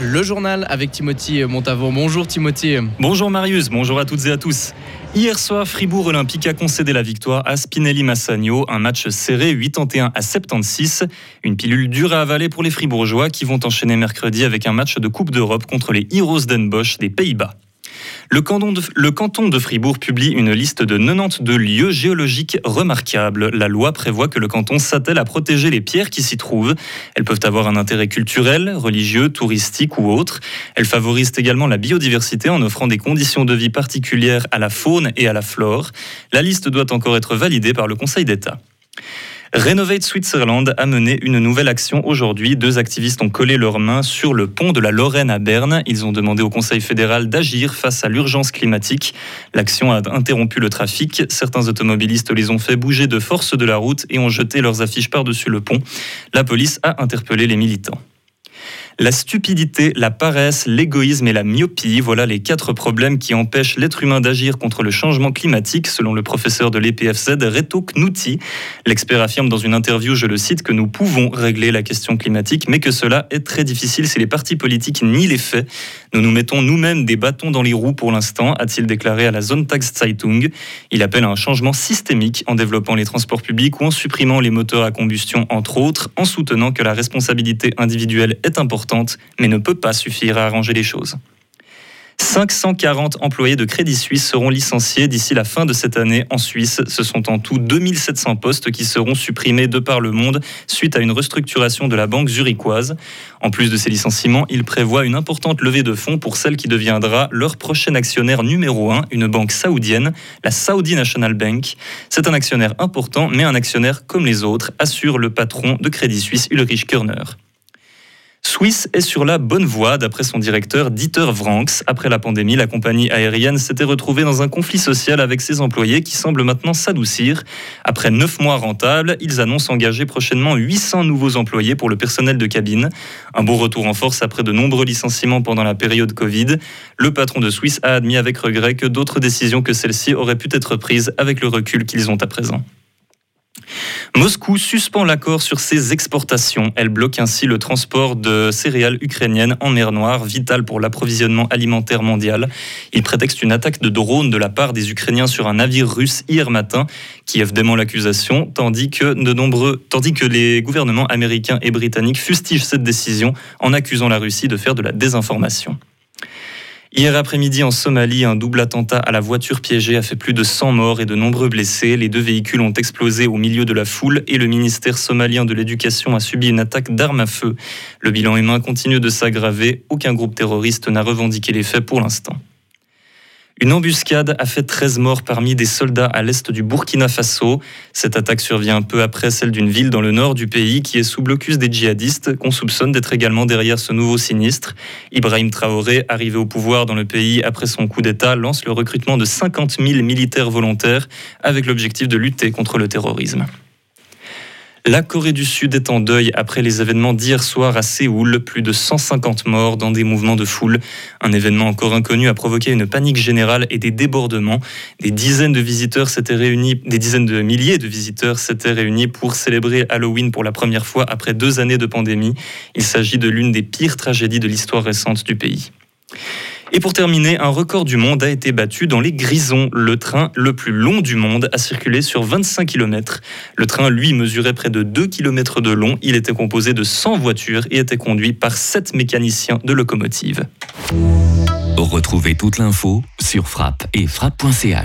le journal avec Timothy Montavon. Bonjour Timothy. Bonjour Marius, bonjour à toutes et à tous. Hier soir, Fribourg Olympique a concédé la victoire à Spinelli Massagno, un match serré 81 à 76. Une pilule dure à avaler pour les Fribourgeois qui vont enchaîner mercredi avec un match de Coupe d'Europe contre les Heroes Den Bosch des Pays-Bas. Le canton, de, Fribourg publie une liste de 92 lieux géologiques remarquables. La loi prévoit que le canton s'attelle à protéger les pierres qui s'y trouvent. Elles peuvent avoir un intérêt culturel, religieux, touristique ou autre. Elles favorisent également la biodiversité en offrant des conditions de vie particulières à la faune et à la flore. La liste doit encore être validée par le Conseil d'État. Renovate Switzerland a mené une nouvelle action aujourd'hui. Deux activistes ont collé leurs mains sur le pont de la Lorraine à Berne. Ils ont demandé au Conseil fédéral d'agir face à l'urgence climatique. L'action a interrompu le trafic. Certains automobilistes les ont fait bouger de force de la route et ont jeté leurs affiches par-dessus le pont. La police a interpellé les militants. La stupidité, la paresse, l'égoïsme et la myopie, voilà les quatre problèmes qui empêchent l'être humain d'agir contre le changement climatique, selon le professeur de l'EPFZ, Reto Knuti. L'expert affirme dans une interview, je le cite, que nous pouvons régler la question climatique, mais que cela est très difficile si les partis politiques nient les faits. Nous nous mettons nous-mêmes des bâtons dans les roues pour l'instant, a-t-il déclaré à la Zeitung. Il appelle à un changement systémique en développant les transports publics ou en supprimant les moteurs à combustion, entre autres, en soutenant que la responsabilité individuelle est importante mais ne peut pas suffire à arranger les choses. 540 employés de Crédit Suisse seront licenciés d'ici la fin de cette année en Suisse. Ce sont en tout 2700 postes qui seront supprimés de par le monde suite à une restructuration de la banque zurichoise. En plus de ces licenciements, il prévoit une importante levée de fonds pour celle qui deviendra leur prochain actionnaire numéro 1, une banque saoudienne, la Saudi National Bank. C'est un actionnaire important, mais un actionnaire comme les autres, assure le patron de Crédit Suisse, Ulrich Körner. Swiss est sur la bonne voie, d'après son directeur Dieter Vranks. Après la pandémie, la compagnie aérienne s'était retrouvée dans un conflit social avec ses employés qui semble maintenant s'adoucir. Après neuf mois rentables, ils annoncent engager prochainement 800 nouveaux employés pour le personnel de cabine. Un beau retour en force après de nombreux licenciements pendant la période Covid. Le patron de Swiss a admis avec regret que d'autres décisions que celle-ci auraient pu être prises avec le recul qu'ils ont à présent. Moscou suspend l'accord sur ses exportations. Elle bloque ainsi le transport de céréales ukrainiennes en mer Noire, vital pour l'approvisionnement alimentaire mondial. Il prétexte une attaque de drone de la part des Ukrainiens sur un navire russe hier matin. Kiev dément l'accusation, tandis que de nombreux, tandis que les gouvernements américains et britanniques fustigent cette décision en accusant la Russie de faire de la désinformation. Hier après-midi en Somalie, un double attentat à la voiture piégée a fait plus de 100 morts et de nombreux blessés. Les deux véhicules ont explosé au milieu de la foule et le ministère somalien de l'Éducation a subi une attaque d'armes à feu. Le bilan humain continue de s'aggraver. Aucun groupe terroriste n'a revendiqué les faits pour l'instant. Une embuscade a fait 13 morts parmi des soldats à l'est du Burkina Faso. Cette attaque survient peu après celle d'une ville dans le nord du pays qui est sous blocus des djihadistes, qu'on soupçonne d'être également derrière ce nouveau sinistre. Ibrahim Traoré, arrivé au pouvoir dans le pays après son coup d'État, lance le recrutement de 50 000 militaires volontaires avec l'objectif de lutter contre le terrorisme. La Corée du Sud est en deuil après les événements d'hier soir à Séoul. Plus de 150 morts dans des mouvements de foule. Un événement encore inconnu a provoqué une panique générale et des débordements. Des dizaines de visiteurs s'étaient réunis, des dizaines de milliers de visiteurs s'étaient réunis pour célébrer Halloween pour la première fois après deux années de pandémie. Il s'agit de l'une des pires tragédies de l'histoire récente du pays. Et pour terminer, un record du monde a été battu dans les Grisons. Le train le plus long du monde a circulé sur 25 km. Le train, lui, mesurait près de 2 km de long. Il était composé de 100 voitures et était conduit par 7 mécaniciens de locomotive. Retrouvez toute l'info sur frappe et frappe.ch.